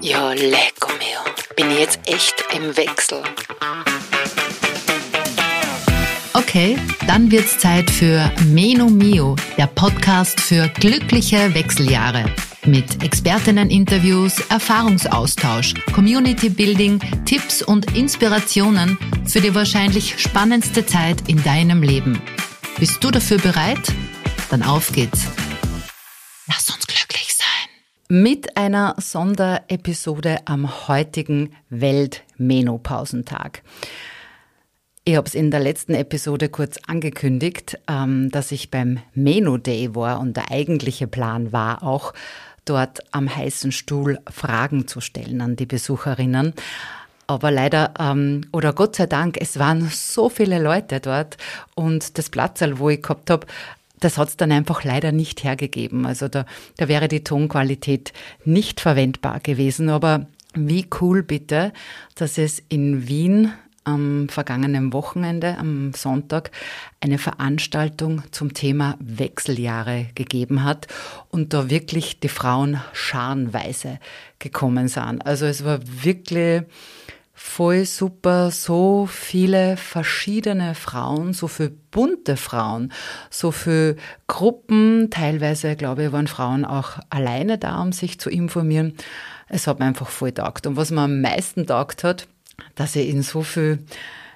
Ja, lecco mio. Bin ich jetzt echt im Wechsel. Okay, dann wird's Zeit für Meno Mio, der Podcast für glückliche Wechseljahre. Mit Expertinnen-Interviews, Erfahrungsaustausch, Community Building, Tipps und Inspirationen für die wahrscheinlich spannendste Zeit in deinem Leben. Bist du dafür bereit? Dann auf geht's. Mit einer Sonderepisode am heutigen Weltmenopausentag. Ich habe es in der letzten Episode kurz angekündigt, ähm, dass ich beim Meno Day war und der eigentliche Plan war auch, dort am heißen Stuhl Fragen zu stellen an die Besucherinnen. Aber leider, ähm, oder Gott sei Dank, es waren so viele Leute dort und das Platzal, wo ich gehabt habe, das hat es dann einfach leider nicht hergegeben. Also da, da wäre die Tonqualität nicht verwendbar gewesen. Aber wie cool bitte, dass es in Wien am vergangenen Wochenende, am Sonntag, eine Veranstaltung zum Thema Wechseljahre gegeben hat und da wirklich die Frauen scharenweise gekommen sind. Also es war wirklich voll super, so viele verschiedene Frauen, so viele bunte Frauen, so viele Gruppen, teilweise, glaube ich, waren Frauen auch alleine da, um sich zu informieren. Es hat mir einfach voll taugt. Und was mir am meisten taugt hat, dass ich in so viel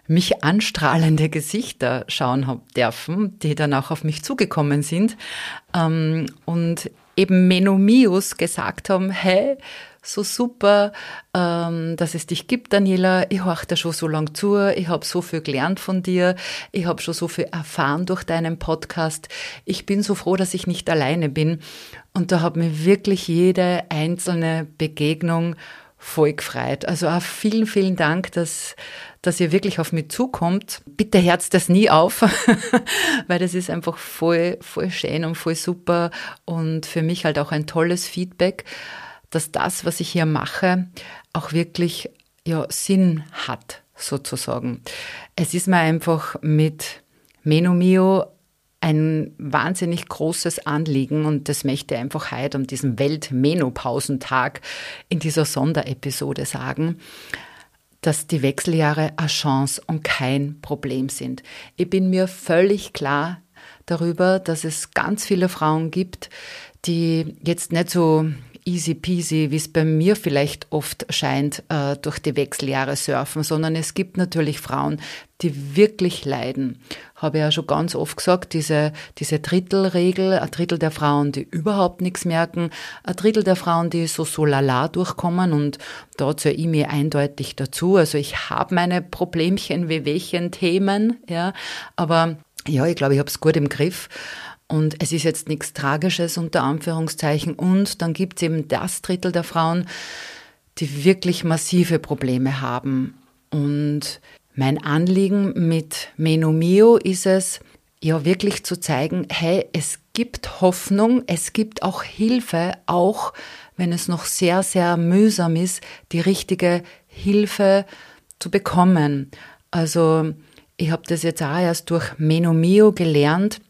mich anstrahlende Gesichter schauen habe dürfen, die dann auch auf mich zugekommen sind ähm, und eben Menomius gesagt haben, hey, so super, ähm, dass es dich gibt, Daniela. Ich horch dir schon so lang zu. Ich habe so viel gelernt von dir. Ich habe schon so viel erfahren durch deinen Podcast. Ich bin so froh, dass ich nicht alleine bin. Und da hat mir wirklich jede einzelne Begegnung voll gefreut. Also auch vielen, vielen Dank, dass, dass ihr wirklich auf mich zukommt. Bitte herzt das nie auf, weil das ist einfach voll, voll schön und voll super und für mich halt auch ein tolles Feedback, dass das, was ich hier mache, auch wirklich ja, Sinn hat, sozusagen. Es ist mir einfach mit Menomio ein wahnsinnig großes Anliegen und das möchte ich einfach heute um diesen Weltmenopausentag in dieser Sonderepisode sagen, dass die Wechseljahre eine Chance und kein Problem sind. Ich bin mir völlig klar darüber, dass es ganz viele Frauen gibt, die jetzt nicht so easy peasy, wie es bei mir vielleicht oft scheint, äh, durch die Wechseljahre surfen, sondern es gibt natürlich Frauen, die wirklich leiden. Habe ich ja schon ganz oft gesagt, diese, diese Drittelregel, ein Drittel der Frauen, die überhaupt nichts merken, ein Drittel der Frauen, die so so lala durchkommen und da zähle ich mir eindeutig dazu. Also ich habe meine Problemchen, Wehwehchen, Themen, ja, aber ja, ich glaube, ich habe es gut im Griff. Und es ist jetzt nichts Tragisches unter Anführungszeichen. Und dann gibt es eben das Drittel der Frauen, die wirklich massive Probleme haben. Und mein Anliegen mit Menomio ist es, ja wirklich zu zeigen, hey, es gibt Hoffnung, es gibt auch Hilfe, auch wenn es noch sehr, sehr mühsam ist, die richtige Hilfe zu bekommen. Also ich habe das jetzt auch erst durch Menomio gelernt,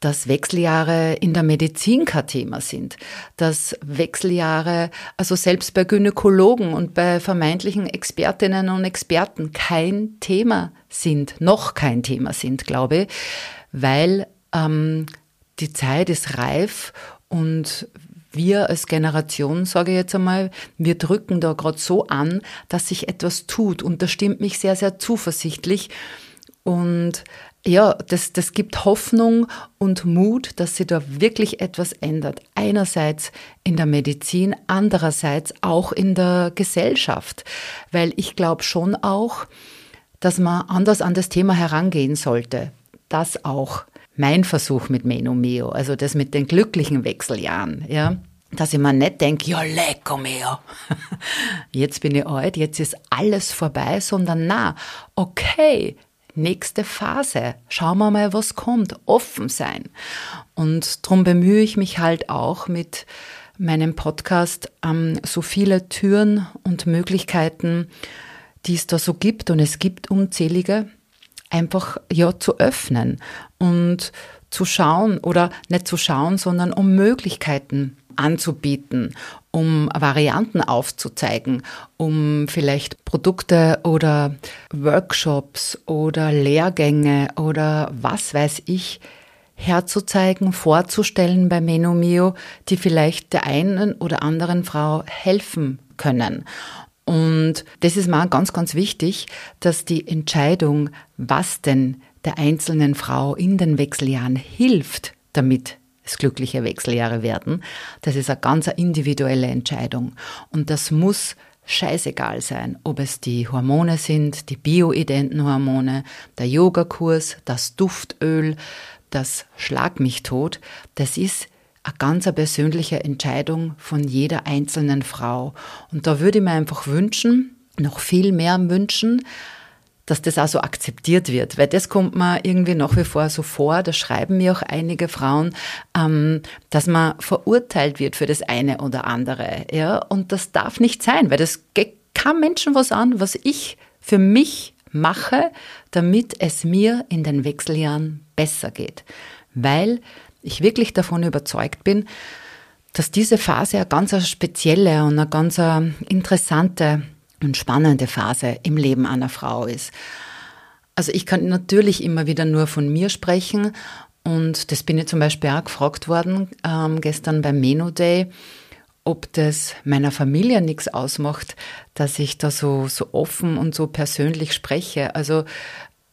dass Wechseljahre in der Medizin kein Thema sind, dass Wechseljahre, also selbst bei Gynäkologen und bei vermeintlichen Expertinnen und Experten kein Thema sind, noch kein Thema sind, glaube ich, weil ähm, die Zeit ist reif und wir als Generation, sage ich jetzt einmal, wir drücken da gerade so an, dass sich etwas tut und das stimmt mich sehr, sehr zuversichtlich. Und ja, das, das gibt Hoffnung und Mut, dass sich da wirklich etwas ändert. Einerseits in der Medizin, andererseits auch in der Gesellschaft. Weil ich glaube schon auch, dass man anders an das Thema herangehen sollte. Das auch mein Versuch mit Menomeo, also das mit den glücklichen Wechseljahren, ja. Dass ich mir nicht denke, ja, lecko meo. Jetzt bin ich alt, jetzt ist alles vorbei, sondern na, okay, nächste Phase. Schauen wir mal, was kommt. Offen sein. Und darum bemühe ich mich halt auch mit meinem Podcast ähm, so viele Türen und Möglichkeiten, die es da so gibt, und es gibt unzählige, einfach ja zu öffnen und zu schauen oder nicht zu schauen, sondern um Möglichkeiten anzubieten, um Varianten aufzuzeigen, um vielleicht Produkte oder Workshops oder Lehrgänge oder was weiß ich herzuzeigen, vorzustellen bei Menomio, die vielleicht der einen oder anderen Frau helfen können. Und das ist mal ganz, ganz wichtig, dass die Entscheidung, was denn der einzelnen Frau in den Wechseljahren hilft, damit es glückliche Wechseljahre werden, das ist eine ganz individuelle Entscheidung. Und das muss scheißegal sein, ob es die Hormone sind, die bioidenten Hormone, der Yogakurs, das Duftöl, das Schlag mich tot, das ist eine ganz persönliche Entscheidung von jeder einzelnen Frau. Und da würde ich mir einfach wünschen, noch viel mehr wünschen, dass das auch so akzeptiert wird, weil das kommt mir irgendwie nach wie vor so vor, da schreiben mir auch einige Frauen, ähm, dass man verurteilt wird für das eine oder andere, ja, und das darf nicht sein, weil das geht keinem Menschen was an, was ich für mich mache, damit es mir in den Wechseljahren besser geht, weil ich wirklich davon überzeugt bin, dass diese Phase eine ganz spezielle und eine ganz interessante und spannende Phase im Leben einer Frau ist. Also ich kann natürlich immer wieder nur von mir sprechen und das bin ich zum Beispiel auch gefragt worden ähm, gestern beim Meno Day, ob das meiner Familie nichts ausmacht, dass ich da so, so offen und so persönlich spreche. Also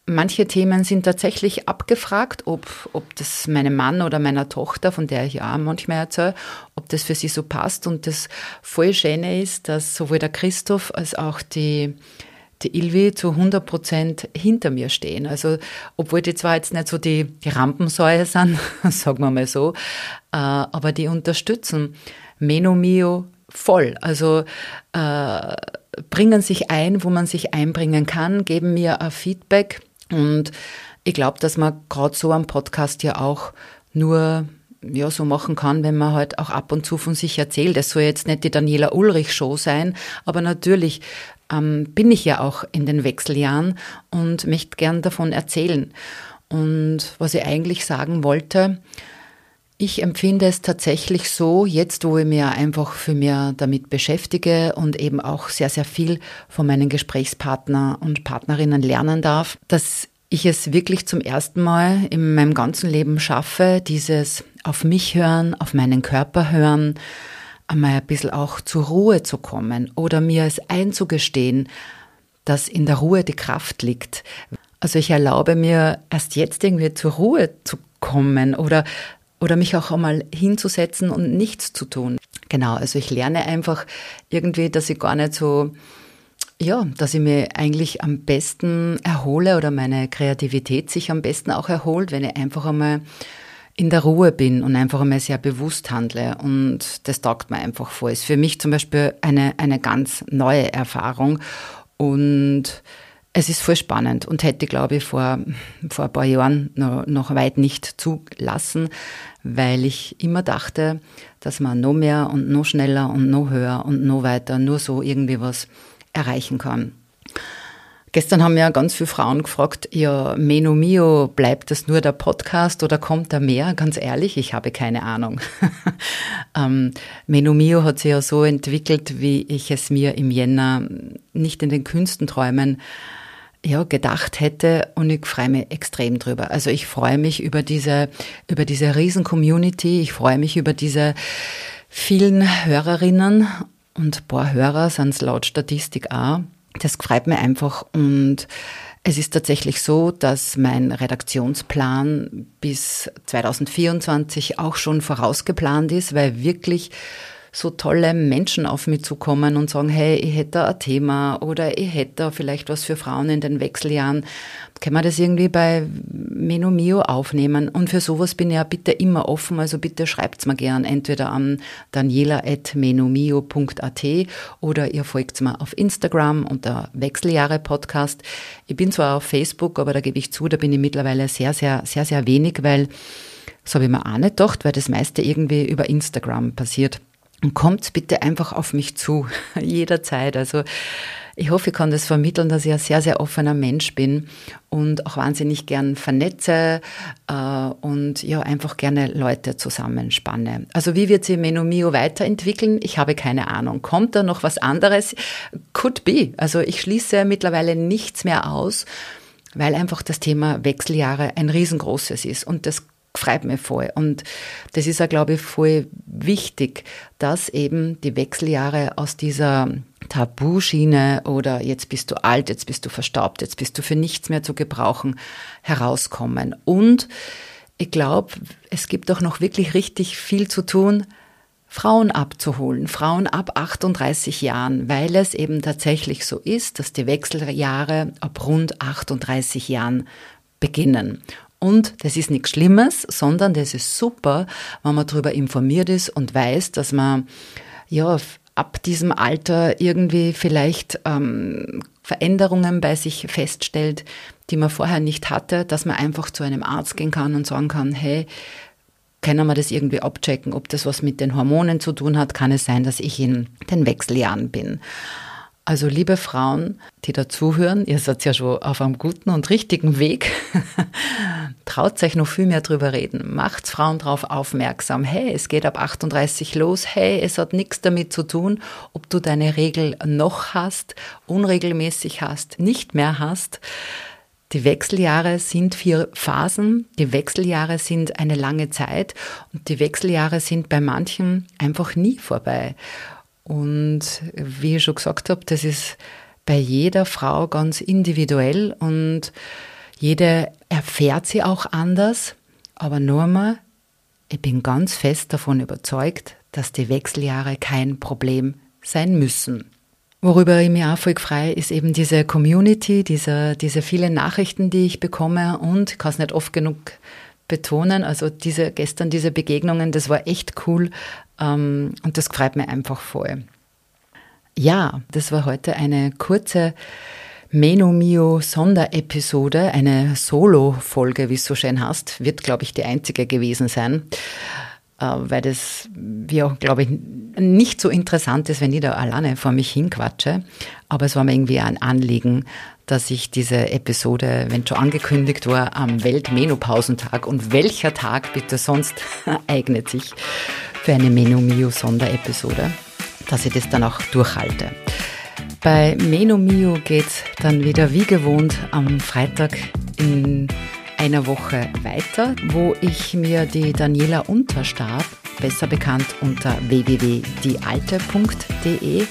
Manche Themen sind tatsächlich abgefragt, ob, ob das meinem Mann oder meiner Tochter, von der ich ja manchmal erzähle, ob das für sie so passt. Und das voll Schöne ist, dass sowohl der Christoph als auch die, die Ilvi zu 100 Prozent hinter mir stehen. Also, obwohl die zwar jetzt nicht so die, die Rampensäue sind, sagen wir mal so, äh, aber die unterstützen Menomio voll. Also, äh, bringen sich ein, wo man sich einbringen kann, geben mir ein Feedback und ich glaube, dass man gerade so am Podcast ja auch nur ja, so machen kann, wenn man halt auch ab und zu von sich erzählt. Es soll jetzt nicht die Daniela Ulrich Show sein, aber natürlich ähm, bin ich ja auch in den Wechseljahren und möchte gern davon erzählen. Und was ich eigentlich sagen wollte, ich empfinde es tatsächlich so, jetzt wo ich mir einfach für mich damit beschäftige und eben auch sehr, sehr viel von meinen Gesprächspartner und Partnerinnen lernen darf, dass ich es wirklich zum ersten Mal in meinem ganzen Leben schaffe, dieses auf mich hören, auf meinen Körper hören, einmal ein bisschen auch zur Ruhe zu kommen oder mir es einzugestehen, dass in der Ruhe die Kraft liegt. Also ich erlaube mir erst jetzt irgendwie zur Ruhe zu kommen oder oder mich auch einmal hinzusetzen und nichts zu tun. Genau, also ich lerne einfach irgendwie, dass ich gar nicht so, ja, dass ich mir eigentlich am besten erhole oder meine Kreativität sich am besten auch erholt, wenn ich einfach einmal in der Ruhe bin und einfach einmal sehr bewusst handle. Und das taugt mir einfach vor. Ist für mich zum Beispiel eine, eine ganz neue Erfahrung. Und es ist voll spannend und hätte, glaube ich, vor, vor ein paar Jahren noch, noch weit nicht zulassen, weil ich immer dachte, dass man noch mehr und noch schneller und noch höher und noch weiter nur so irgendwie was erreichen kann. Gestern haben ja ganz viele Frauen gefragt, ja, Meno Mio, bleibt das nur der Podcast oder kommt da mehr? Ganz ehrlich, ich habe keine Ahnung. ähm, Meno Mio hat sich ja so entwickelt, wie ich es mir im Jänner nicht in den Künstenträumen ja, gedacht hätte und ich freue mich extrem drüber. Also ich freue mich über diese, über diese Riesen-Community, ich freue mich über diese vielen Hörerinnen und paar Hörer sind es laut Statistik auch. Das freut mich einfach und es ist tatsächlich so, dass mein Redaktionsplan bis 2024 auch schon vorausgeplant ist, weil wirklich so tolle Menschen auf mich zukommen und sagen, hey, ich hätte da ein Thema oder ich hätte da vielleicht was für Frauen in den Wechseljahren. Können wir das irgendwie bei Menomio aufnehmen? Und für sowas bin ich ja bitte immer offen, also bitte schreibt's mir gern entweder an daniela.menomio.at oder ihr folgt mir auf Instagram unter Wechseljahre Podcast. Ich bin zwar auf Facebook, aber da gebe ich zu, da bin ich mittlerweile sehr, sehr, sehr, sehr wenig, weil so habe ich mir auch nicht gedacht, weil das meiste irgendwie über Instagram passiert. Und kommt bitte einfach auf mich zu, jederzeit. Also Ich hoffe, ich kann das vermitteln, dass ich ein sehr, sehr offener Mensch bin und auch wahnsinnig gern vernetze äh, und ja, einfach gerne Leute zusammenspanne. Also wie wird sich Menomio weiterentwickeln? Ich habe keine Ahnung. Kommt da noch was anderes? Could be. Also ich schließe mittlerweile nichts mehr aus, weil einfach das Thema Wechseljahre ein riesengroßes ist und das freut mich voll. Und das ist ja, glaube ich, voll wichtig, dass eben die Wechseljahre aus dieser Tabuschiene oder jetzt bist du alt, jetzt bist du verstaubt, jetzt bist du für nichts mehr zu gebrauchen, herauskommen. Und ich glaube, es gibt auch noch wirklich richtig viel zu tun, Frauen abzuholen, Frauen ab 38 Jahren, weil es eben tatsächlich so ist, dass die Wechseljahre ab rund 38 Jahren beginnen. Und das ist nichts Schlimmes, sondern das ist super, wenn man darüber informiert ist und weiß, dass man ja ab diesem Alter irgendwie vielleicht ähm, Veränderungen bei sich feststellt, die man vorher nicht hatte, dass man einfach zu einem Arzt gehen kann und sagen kann, hey, können wir das irgendwie abchecken, ob das was mit den Hormonen zu tun hat, kann es sein, dass ich in den Wechseljahren bin. Also liebe Frauen, die dazuhören, ihr seid ja schon auf einem guten und richtigen Weg. Traut euch noch viel mehr drüber reden. Macht Frauen darauf aufmerksam. Hey, es geht ab 38 los. Hey, es hat nichts damit zu tun, ob du deine Regel noch hast, unregelmäßig hast, nicht mehr hast. Die Wechseljahre sind vier Phasen. Die Wechseljahre sind eine lange Zeit und die Wechseljahre sind bei manchen einfach nie vorbei. Und wie ich schon gesagt habe, das ist bei jeder Frau ganz individuell und jede erfährt sie auch anders. Aber nur mal, ich bin ganz fest davon überzeugt, dass die Wechseljahre kein Problem sein müssen. Worüber ich mich auch voll freue, ist eben diese Community, diese, diese vielen Nachrichten, die ich bekomme und ich kann es nicht oft genug betonen, also diese, gestern diese Begegnungen, das war echt cool, ähm, und das freut mich einfach voll. Ja, das war heute eine kurze Menomio Sonderepisode, eine Solo-Folge, wie es so schön heißt, wird, glaube ich, die einzige gewesen sein, äh, weil das, wie auch, glaube ich, nicht so interessant ist, wenn ich da alleine vor mich hinquatsche. Aber es war mir irgendwie ein Anliegen, dass ich diese Episode, wenn schon angekündigt war, am Weltmenopausentag und welcher Tag bitte sonst eignet sich für eine Menomio Sonderepisode, dass ich das dann auch durchhalte. Bei Menomio geht es dann wieder wie gewohnt am Freitag in einer Woche weiter, wo ich mir die Daniela Unterstab, besser bekannt unter www.diealte.de,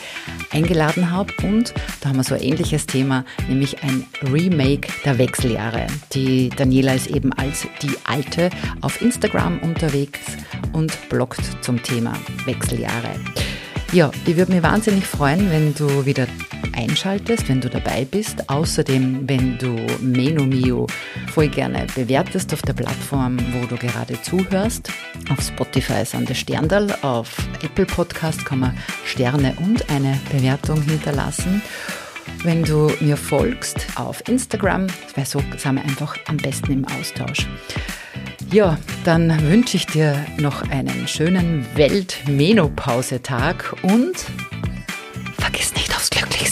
eingeladen habe. Und da haben wir so ein ähnliches Thema, nämlich ein Remake der Wechseljahre. Die Daniela ist eben als die Alte auf Instagram unterwegs und bloggt zum Thema Wechseljahre. Ja, ich würde mich wahnsinnig freuen, wenn du wieder einschaltest, wenn du dabei bist. Außerdem, wenn du Menomio voll gerne bewertest auf der Plattform, wo du gerade zuhörst. Auf Spotify ist an der Sterndal, auf Apple Podcast kann man Sterne und eine Bewertung hinterlassen. Wenn du mir folgst auf Instagram, weil so sind wir einfach am besten im Austausch. Ja, dann wünsche ich dir noch einen schönen Weltmenopausetag und vergiss nicht aufs Glücklichsein.